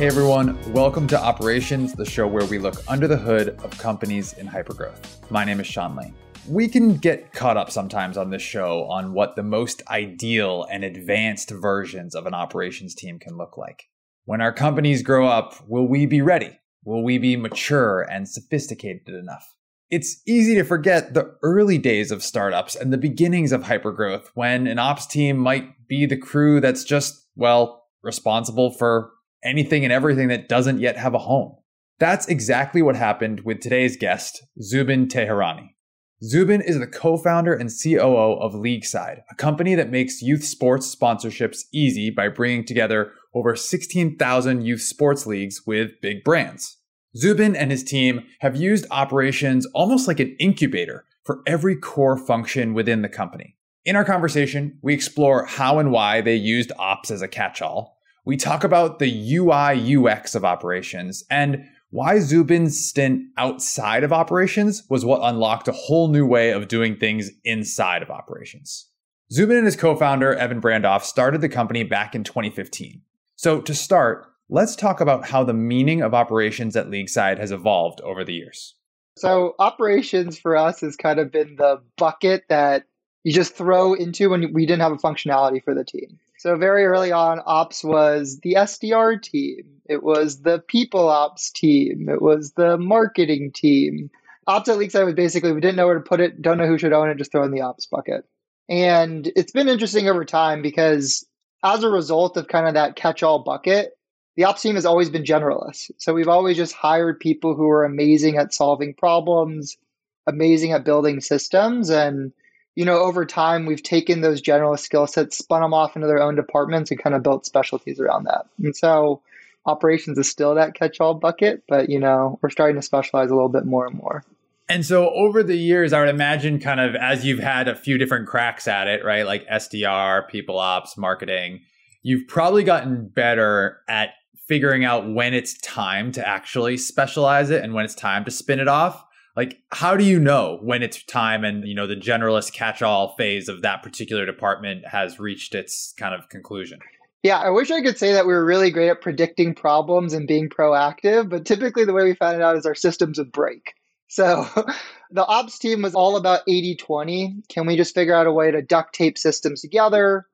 Hey everyone, welcome to Operations, the show where we look under the hood of companies in hypergrowth. My name is Sean Lane. We can get caught up sometimes on this show on what the most ideal and advanced versions of an operations team can look like. When our companies grow up, will we be ready? Will we be mature and sophisticated enough? It's easy to forget the early days of startups and the beginnings of hypergrowth when an ops team might be the crew that's just, well, responsible for anything and everything that doesn't yet have a home. That's exactly what happened with today's guest, Zubin Teherani. Zubin is the co-founder and COO of LeagueSide, a company that makes youth sports sponsorships easy by bringing together over 16,000 youth sports leagues with big brands. Zubin and his team have used operations almost like an incubator for every core function within the company. In our conversation, we explore how and why they used ops as a catch-all. We talk about the UI UX of operations and why Zubin's stint outside of operations was what unlocked a whole new way of doing things inside of operations. Zubin and his co-founder, Evan Brandoff, started the company back in 2015. So to start, let's talk about how the meaning of operations at LeagueSide has evolved over the years. So operations for us has kind of been the bucket that you just throw into when we didn't have a functionality for the team. So very early on, ops was the SDR team. It was the people ops team. It was the marketing team. Ops at LeagueSide was basically we didn't know where to put it, don't know who should own it, just throw in the ops bucket. And it's been interesting over time because as a result of kind of that catch-all bucket, the ops team has always been generalists. So we've always just hired people who are amazing at solving problems, amazing at building systems, and you know, over time, we've taken those generalist skill sets, spun them off into their own departments, and kind of built specialties around that. And so, operations is still that catch-all bucket, but you know, we're starting to specialize a little bit more and more. And so, over the years, I would imagine, kind of as you've had a few different cracks at it, right? Like SDR, people ops, marketing, you've probably gotten better at figuring out when it's time to actually specialize it and when it's time to spin it off like how do you know when it's time and you know the generalist catch-all phase of that particular department has reached its kind of conclusion? Yeah i wish i could say that we were really great at predicting problems and being proactive but typically the way we found it out is our systems would break. So the ops team was all about 80-20 can we just figure out a way to duct tape systems together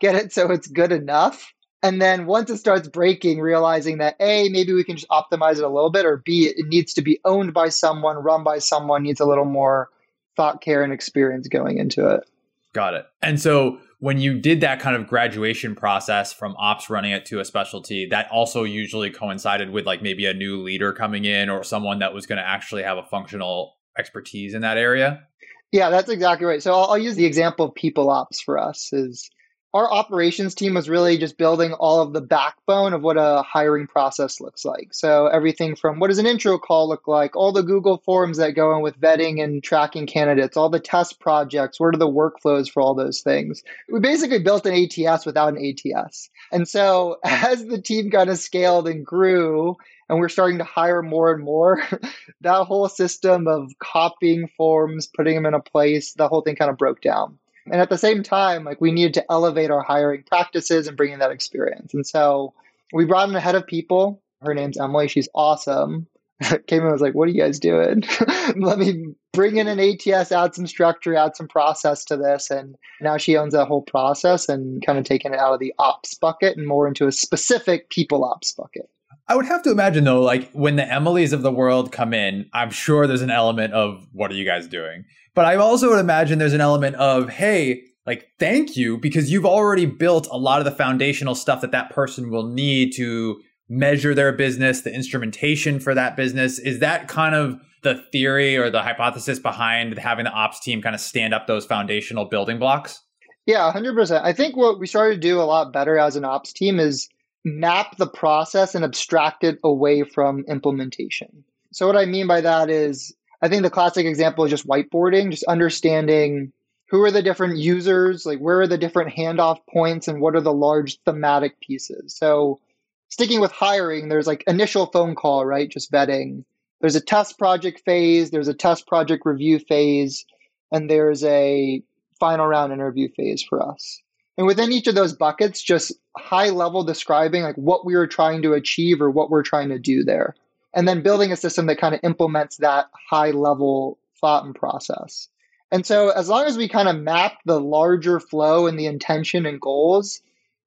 get it so it's good enough and then once it starts breaking, realizing that A, maybe we can just optimize it a little bit, or B, it needs to be owned by someone, run by someone, needs a little more thought, care, and experience going into it. Got it. And so when you did that kind of graduation process from ops running it to a specialty, that also usually coincided with like maybe a new leader coming in or someone that was going to actually have a functional expertise in that area? Yeah, that's exactly right. So I'll, I'll use the example of people ops for us is our operations team was really just building all of the backbone of what a hiring process looks like. So everything from what does an intro call look like, all the Google forms that go in with vetting and tracking candidates, all the test projects, what are the workflows for all those things. We basically built an ATS without an ATS. And so as the team kind of scaled and grew, and we're starting to hire more and more, that whole system of copying forms, putting them in a place, the whole thing kind of broke down. And at the same time, like we needed to elevate our hiring practices and bring in that experience. And so we brought in a head of people. Her name's Emily. She's awesome. Came in and was like, what are you guys doing? Let me bring in an ATS, add some structure, add some process to this. And now she owns that whole process and kind of taking it out of the ops bucket and more into a specific people ops bucket. I would have to imagine though, like when the Emilys of the world come in, I'm sure there's an element of what are you guys doing? But I also would imagine there's an element of, hey, like, thank you, because you've already built a lot of the foundational stuff that that person will need to measure their business, the instrumentation for that business. Is that kind of the theory or the hypothesis behind having the ops team kind of stand up those foundational building blocks? Yeah, 100%. I think what we started to do a lot better as an ops team is map the process and abstract it away from implementation. So, what I mean by that is I think the classic example is just whiteboarding, just understanding who are the different users, like where are the different handoff points, and what are the large thematic pieces. So, sticking with hiring, there's like initial phone call, right? Just vetting. There's a test project phase, there's a test project review phase, and there's a final round interview phase for us. And within each of those buckets, just high level describing like what we were trying to achieve or what we're trying to do there. And then building a system that kind of implements that high level thought and process. And so as long as we kind of map the larger flow and the intention and goals,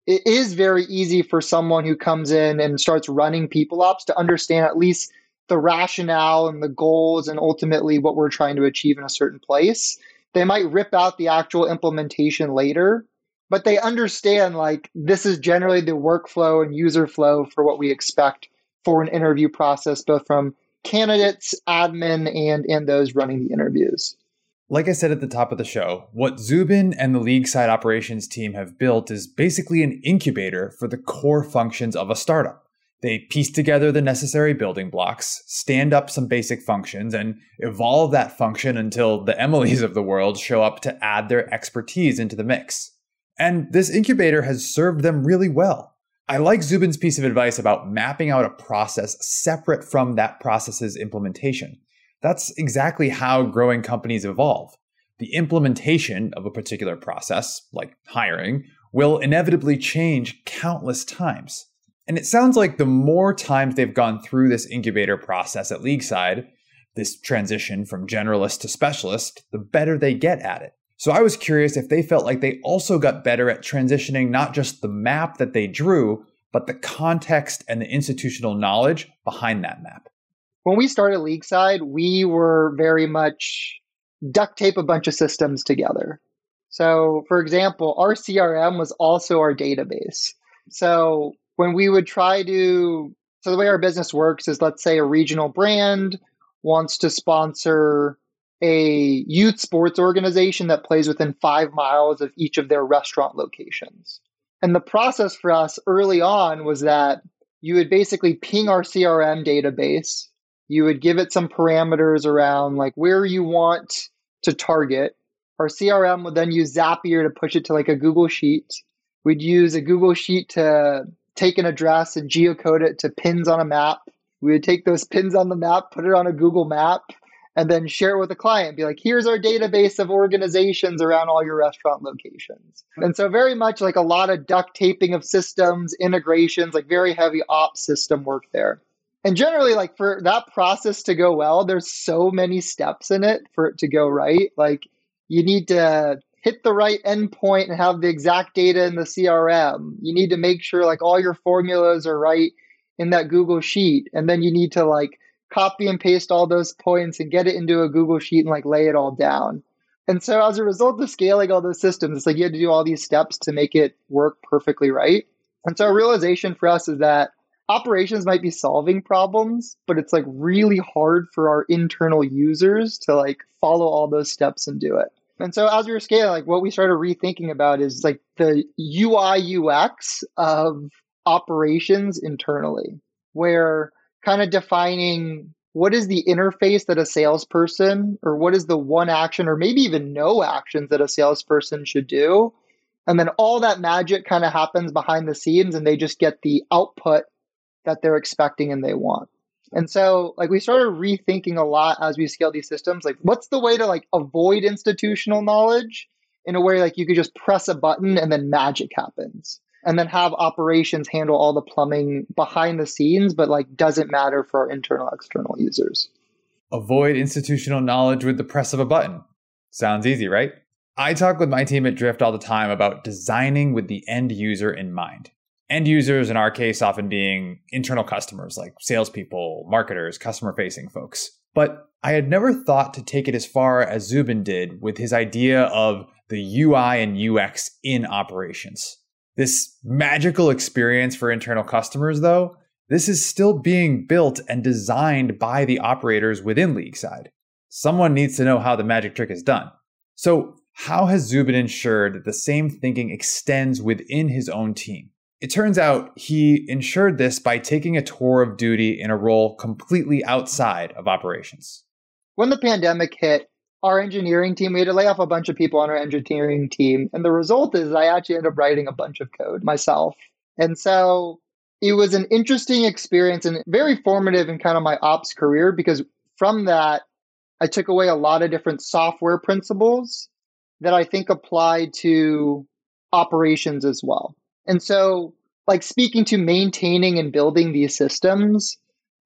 it is very easy for someone who comes in and starts running people ops to understand at least the rationale and the goals and ultimately what we're trying to achieve in a certain place. They might rip out the actual implementation later, but they understand like this is generally the workflow and user flow for what we expect for an interview process, both from candidates, admin, and and those running the interviews. Like I said at the top of the show, what Zubin and the LeagueSide operations team have built is basically an incubator for the core functions of a startup. They piece together the necessary building blocks, stand up some basic functions, and evolve that function until the Emilys of the world show up to add their expertise into the mix. And this incubator has served them really well. I like Zubin's piece of advice about mapping out a process separate from that process's implementation. That's exactly how growing companies evolve. The implementation of a particular process, like hiring, will inevitably change countless times. And it sounds like the more times they've gone through this incubator process at LeagueSide, this transition from generalist to specialist, the better they get at it. So I was curious if they felt like they also got better at transitioning not just the map that they drew, but the context and the institutional knowledge behind that map. When we started LeagueSide, we were very much duct tape a bunch of systems together. So, for example, our CRM was also our database. So, when we would try to, so the way our business works is let's say a regional brand wants to sponsor a youth sports organization that plays within five miles of each of their restaurant locations. And the process for us early on was that you would basically ping our CRM database. You would give it some parameters around like where you want to target. Our CRM would then use Zapier to push it to like a Google Sheet. We'd use a Google Sheet to take an address and geocode it to pins on a map. We would take those pins on the map, put it on a Google map, and then share it with the client. Be like, here's our database of organizations around all your restaurant locations. Mm-hmm. And so, very much like a lot of duct taping of systems, integrations, like very heavy ops system work there. And generally, like for that process to go well, there's so many steps in it for it to go right. Like, you need to hit the right endpoint and have the exact data in the CRM. You need to make sure like all your formulas are right in that Google Sheet. And then you need to like copy and paste all those points and get it into a Google Sheet and like lay it all down. And so as a result of scaling all those systems, it's like you had to do all these steps to make it work perfectly right. And so a realization for us is that operations might be solving problems, but it's like really hard for our internal users to like follow all those steps and do it. And so as we were scaling, like what we started rethinking about is like the UI UX of operations internally, where kind of defining what is the interface that a salesperson or what is the one action or maybe even no actions that a salesperson should do? And then all that magic kind of happens behind the scenes and they just get the output that they're expecting and they want. And so like we started rethinking a lot as we scale these systems like what's the way to like avoid institutional knowledge? In a way like you could just press a button and then magic happens and then have operations handle all the plumbing behind the scenes, but like doesn't matter for our internal external users. Avoid institutional knowledge with the press of a button. Sounds easy, right? I talk with my team at Drift all the time about designing with the end user in mind. End users, in our case, often being internal customers like salespeople, marketers, customer facing folks. But I had never thought to take it as far as Zubin did with his idea of the UI and UX in operations. This magical experience for internal customers, though, this is still being built and designed by the operators within LeagueSide. Someone needs to know how the magic trick is done. So, how has Zubin ensured that the same thinking extends within his own team? It turns out he ensured this by taking a tour of duty in a role completely outside of operations. When the pandemic hit, our engineering team, we had to lay off a bunch of people on our engineering team. And the result is I actually ended up writing a bunch of code myself. And so it was an interesting experience and very formative in kind of my ops career because from that, I took away a lot of different software principles that I think apply to operations as well. And so, like speaking to maintaining and building these systems,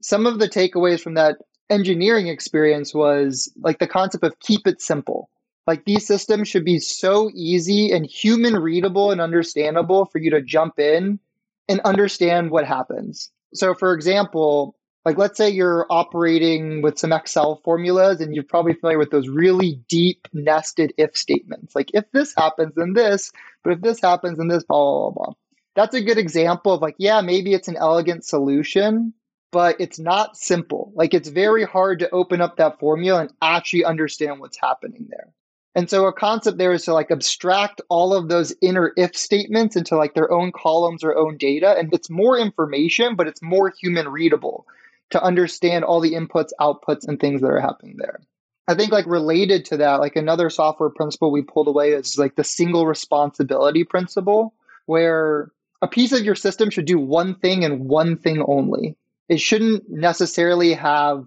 some of the takeaways from that engineering experience was like the concept of keep it simple. Like these systems should be so easy and human readable and understandable for you to jump in and understand what happens. So, for example, like let's say you're operating with some Excel formulas and you're probably familiar with those really deep nested if statements. Like if this happens, then this, but if this happens, then this, blah, blah, blah, blah. That's a good example of like, yeah, maybe it's an elegant solution, but it's not simple. Like it's very hard to open up that formula and actually understand what's happening there. And so a concept there is to like abstract all of those inner if statements into like their own columns or own data. And it's more information, but it's more human readable to understand all the inputs, outputs, and things that are happening there. I think like related to that, like another software principle we pulled away is like the single responsibility principle, where a piece of your system should do one thing and one thing only. It shouldn't necessarily have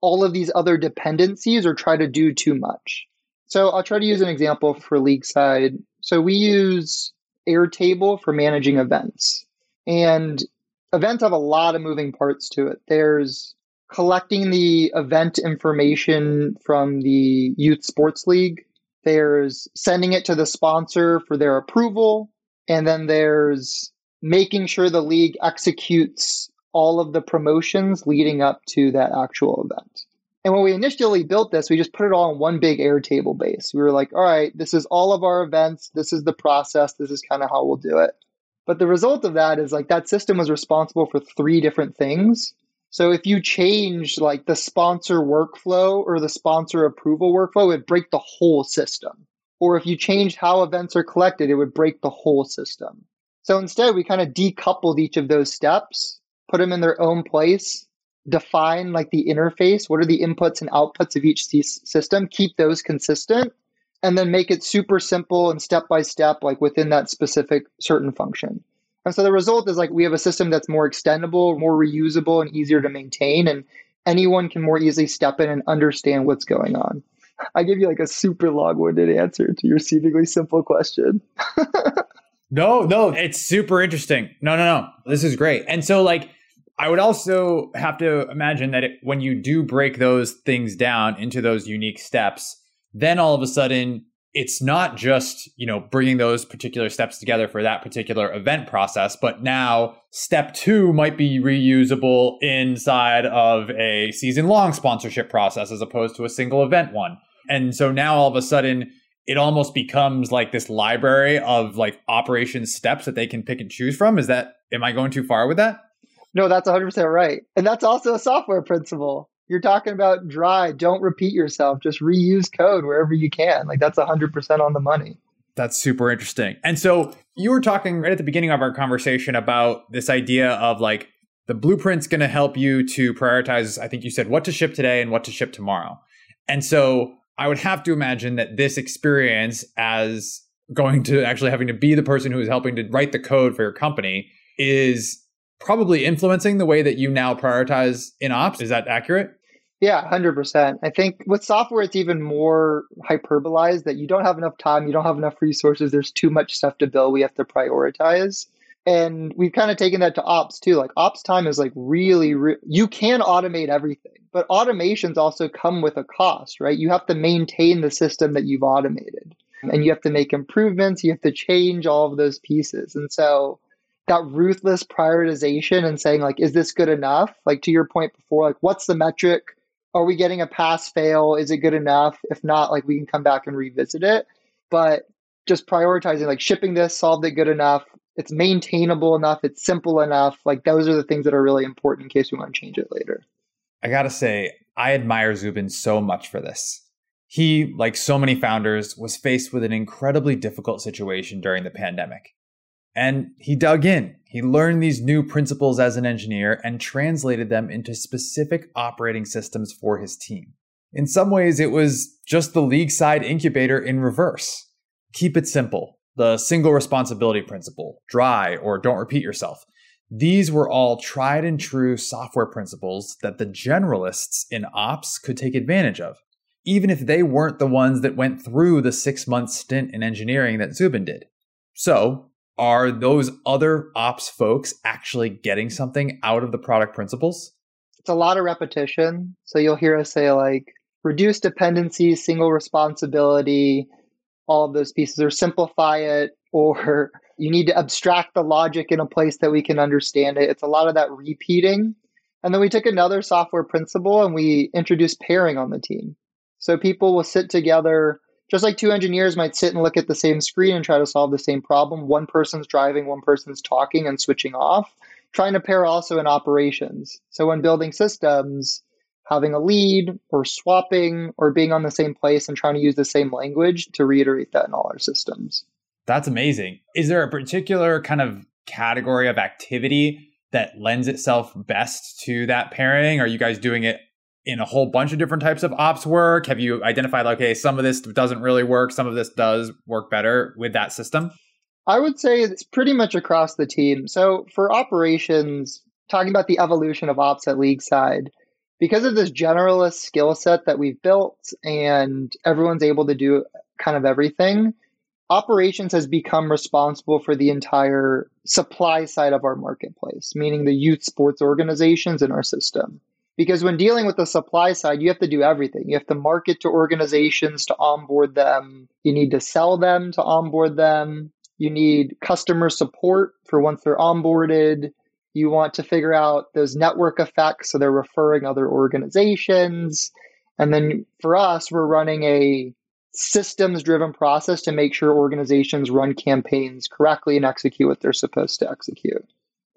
all of these other dependencies or try to do too much. So I'll try to use an example for LeagueSide. So we use Airtable for managing events. And events have a lot of moving parts to it. There's collecting the event information from the youth sports league. There's sending it to the sponsor for their approval. And then there's making sure the league executes all of the promotions leading up to that actual event. And when we initially built this, we just put it all in one big Airtable base. We were like, all right, this is all of our events. This is the process. This is kind of how we'll do it. But the result of that is like that system was responsible for three different things. So if you change like the sponsor workflow or the sponsor approval workflow, it would break the whole system. Or if you changed how events are collected, it would break the whole system. So instead, we kind of decoupled each of those steps, put them in their own place, define like the interface. What are the inputs and outputs of each system? Keep those consistent and then make it super simple and step by step, like within that specific certain function. And so the result is like we have a system that's more extendable, more reusable, and easier to maintain. And anyone can more easily step in and understand what's going on. I give you like a super long winded answer to your seemingly simple question. no, no, it's super interesting. No, no, no. This is great. And so, like, I would also have to imagine that it, when you do break those things down into those unique steps, then all of a sudden it's not just you know bringing those particular steps together for that particular event process but now step two might be reusable inside of a season long sponsorship process as opposed to a single event one and so now all of a sudden it almost becomes like this library of like operation steps that they can pick and choose from is that am i going too far with that no that's 100% right and that's also a software principle you're talking about dry. Don't repeat yourself. Just reuse code wherever you can. Like that's 100% on the money. That's super interesting. And so you were talking right at the beginning of our conversation about this idea of like the blueprint's going to help you to prioritize, I think you said what to ship today and what to ship tomorrow. And so I would have to imagine that this experience as going to actually having to be the person who is helping to write the code for your company is probably influencing the way that you now prioritize in ops. Is that accurate? Yeah, 100%. I think with software, it's even more hyperbolized that you don't have enough time, you don't have enough resources, there's too much stuff to build, we have to prioritize. And we've kind of taken that to ops too. Like ops time is like really, re- you can automate everything, but automations also come with a cost, right? You have to maintain the system that you've automated and you have to make improvements, you have to change all of those pieces. And so that ruthless prioritization and saying like, is this good enough? Like to your point before, like what's the metric? are we getting a pass fail? Is it good enough? If not, like we can come back and revisit it. But just prioritizing like shipping this, solved it good enough, it's maintainable enough, it's simple enough. Like those are the things that are really important in case we want to change it later. I gotta say, I admire Zubin so much for this. He, like so many founders, was faced with an incredibly difficult situation during the pandemic. And he dug in. He learned these new principles as an engineer and translated them into specific operating systems for his team. In some ways, it was just the LeagueSide incubator in reverse. Keep it simple. The single responsibility principle, dry or don't repeat yourself. These were all tried and true software principles that the generalists in ops could take advantage of, even if they weren't the ones that went through the six month stint in engineering that Zubin did. So, are those other ops folks actually getting something out of the product principles? It's a lot of repetition. So you'll hear us say like reduce dependencies, single responsibility, all of those pieces, or simplify it, or you need to abstract the logic in a place that we can understand it. It's a lot of that repeating. And then we took another software principle and we introduced pairing on the team. So people will sit together just like two engineers might sit and look at the same screen and try to solve the same problem. One person's driving, one person's talking and switching off. Trying to pair also in operations. So when building systems, having a lead or swapping or being on the same place and trying to use the same language to reiterate that in all our systems. That's amazing. Is there a particular kind of category of activity that lends itself best to that pairing? Are you guys doing it in a whole bunch of different types of ops work? Have you identified, like, okay, some of this doesn't really work, some of this does work better with that system? I would say it's pretty much across the team. So for operations, talking about the evolution of ops at LeagueSide, because of this generalist skill set that we've built and everyone's able to do kind of everything, operations has become responsible for the entire supply side of our marketplace, meaning the youth sports organizations in our system. Because when dealing with the supply side, you have to do everything. You have to market to organizations to onboard them. You need to sell them to onboard them. You need customer support for once they're onboarded. You want to figure out those network effects so they're referring other organizations. And then for us, we're running a systems driven process to make sure organizations run campaigns correctly and execute what they're supposed to execute.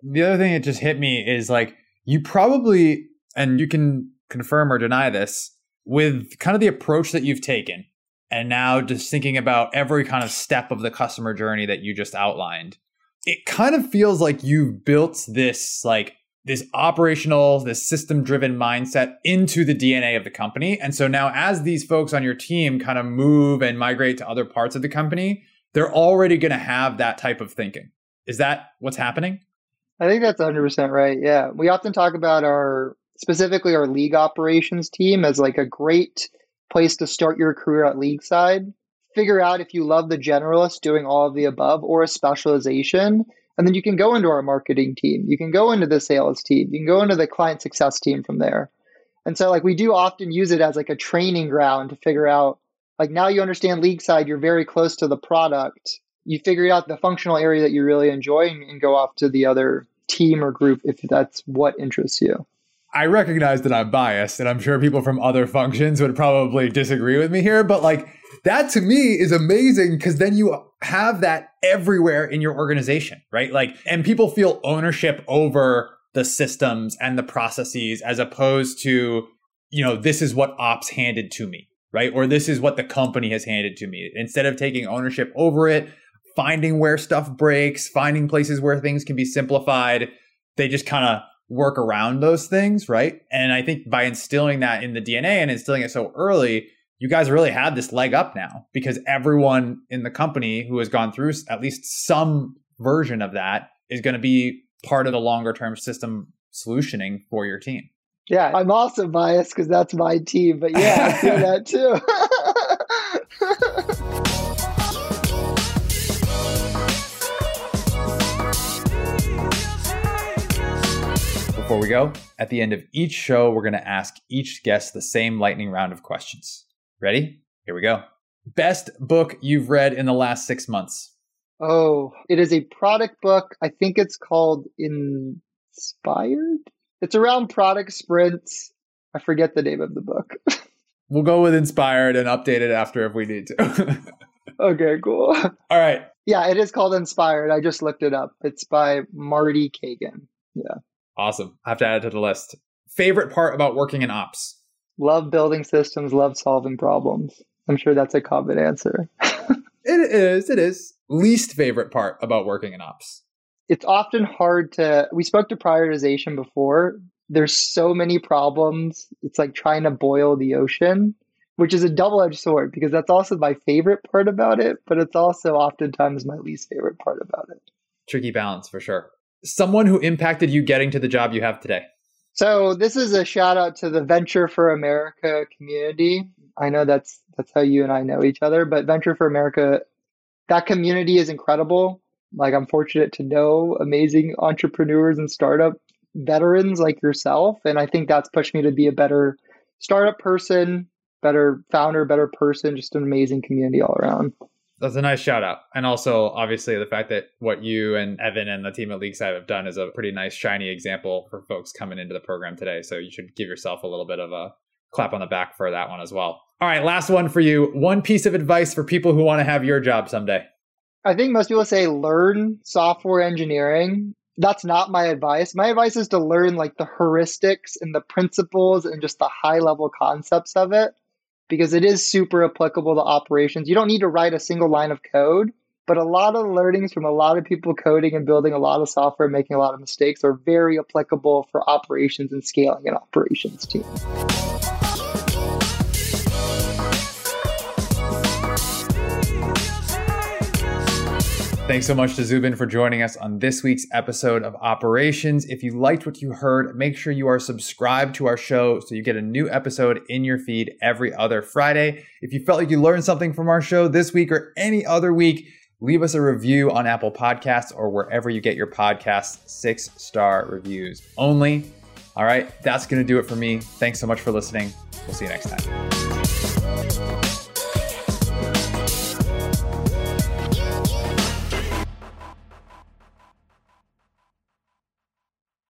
The other thing that just hit me is like, you probably and you can confirm or deny this with kind of the approach that you've taken and now just thinking about every kind of step of the customer journey that you just outlined it kind of feels like you've built this like this operational this system driven mindset into the dna of the company. And so now as these folks on your team kind of move and migrate to other parts of the company they're already going to have that type of thinking. Is that what's happening? I think that's 100% right. Yeah. We often talk about our specifically our league operations team as like a great place to start your career at LeagueSide. Figure out if you love the generalist doing all of the above or a specialization. And then you can go into our marketing team. You can go into the sales team. You can go into the client success team from there. And so like we do often use it as like a training ground to figure out like now you understand LeagueSide, you're very close to the product. You figure out the functional area that you really enjoy and, and go off to the other team or group if that's what interests you. I recognize that I'm biased, and I'm sure people from other functions would probably disagree with me here, but like that to me is amazing because then you have that everywhere in your organization, right? Like, and people feel ownership over the systems and the processes as opposed to, you know, this is what ops handed to me, right? Or this is what the company has handed to me. Instead of taking ownership over it, finding where stuff breaks, finding places where things can be simplified, they just kind of work around those things, right? And I think by instilling that in the DNA and instilling it so early, you guys really have this leg up now because everyone in the company who has gone through at least some version of that is going to be part of the longer term system solutioning for your team. Yeah, I'm also biased because that's my team, but yeah, I feel that too. Before we go, at the end of each show, we're going to ask each guest the same lightning round of questions. Ready? Here we go. Best book you've read in the last six months? Oh, it is a product book. I think it's called Inspired. It's around product sprints. I forget the name of the book. we'll go with Inspired and update it after if we need to. okay, cool. All right. Yeah, it is called Inspired. I just looked it up. It's by Marty Cagan. Yeah. Awesome. I have to add it to the list. Favorite part about working in ops? Love building systems, love solving problems. I'm sure that's a common answer. it is. It is. Least favorite part about working in ops? It's often hard to. We spoke to prioritization before. There's so many problems. It's like trying to boil the ocean, which is a double edged sword because that's also my favorite part about it, but it's also oftentimes my least favorite part about it. Tricky balance for sure someone who impacted you getting to the job you have today? So this is a shout out to the Venture for America community. I know that's that's how you and I know each other, but Venture for America that community is incredible. Like I'm fortunate to know amazing entrepreneurs and startup veterans like yourself. And I think that's pushed me to be a better startup person, better founder, better person, just an amazing community all around. That's a nice shout out. And also, obviously, the fact that what you and Evan and the team at LeagueSide have done is a pretty nice, shiny example for folks coming into the program today. So you should give yourself a little bit of a clap on the back for that one as well. All right, last one for you. One piece of advice for people who want to have your job someday. I think most people say learn software engineering. That's not my advice. My advice is to learn like the heuristics and the principles and just the high level concepts of it because it is super applicable to operations. You don't need to write a single line of code, but a lot of learnings from a lot of people coding and building a lot of software, making a lot of mistakes are very applicable for operations and scaling an operations team. Thanks so much to Zubin for joining us on this week's episode of Operations. If you liked what you heard, make sure you are subscribed to our show so you get a new episode in your feed every other Friday. If you felt like you learned something from our show this week or any other week, leave us a review on Apple Podcasts or wherever you get your podcasts, six star reviews only. All right, that's going to do it for me. Thanks so much for listening. We'll see you next time.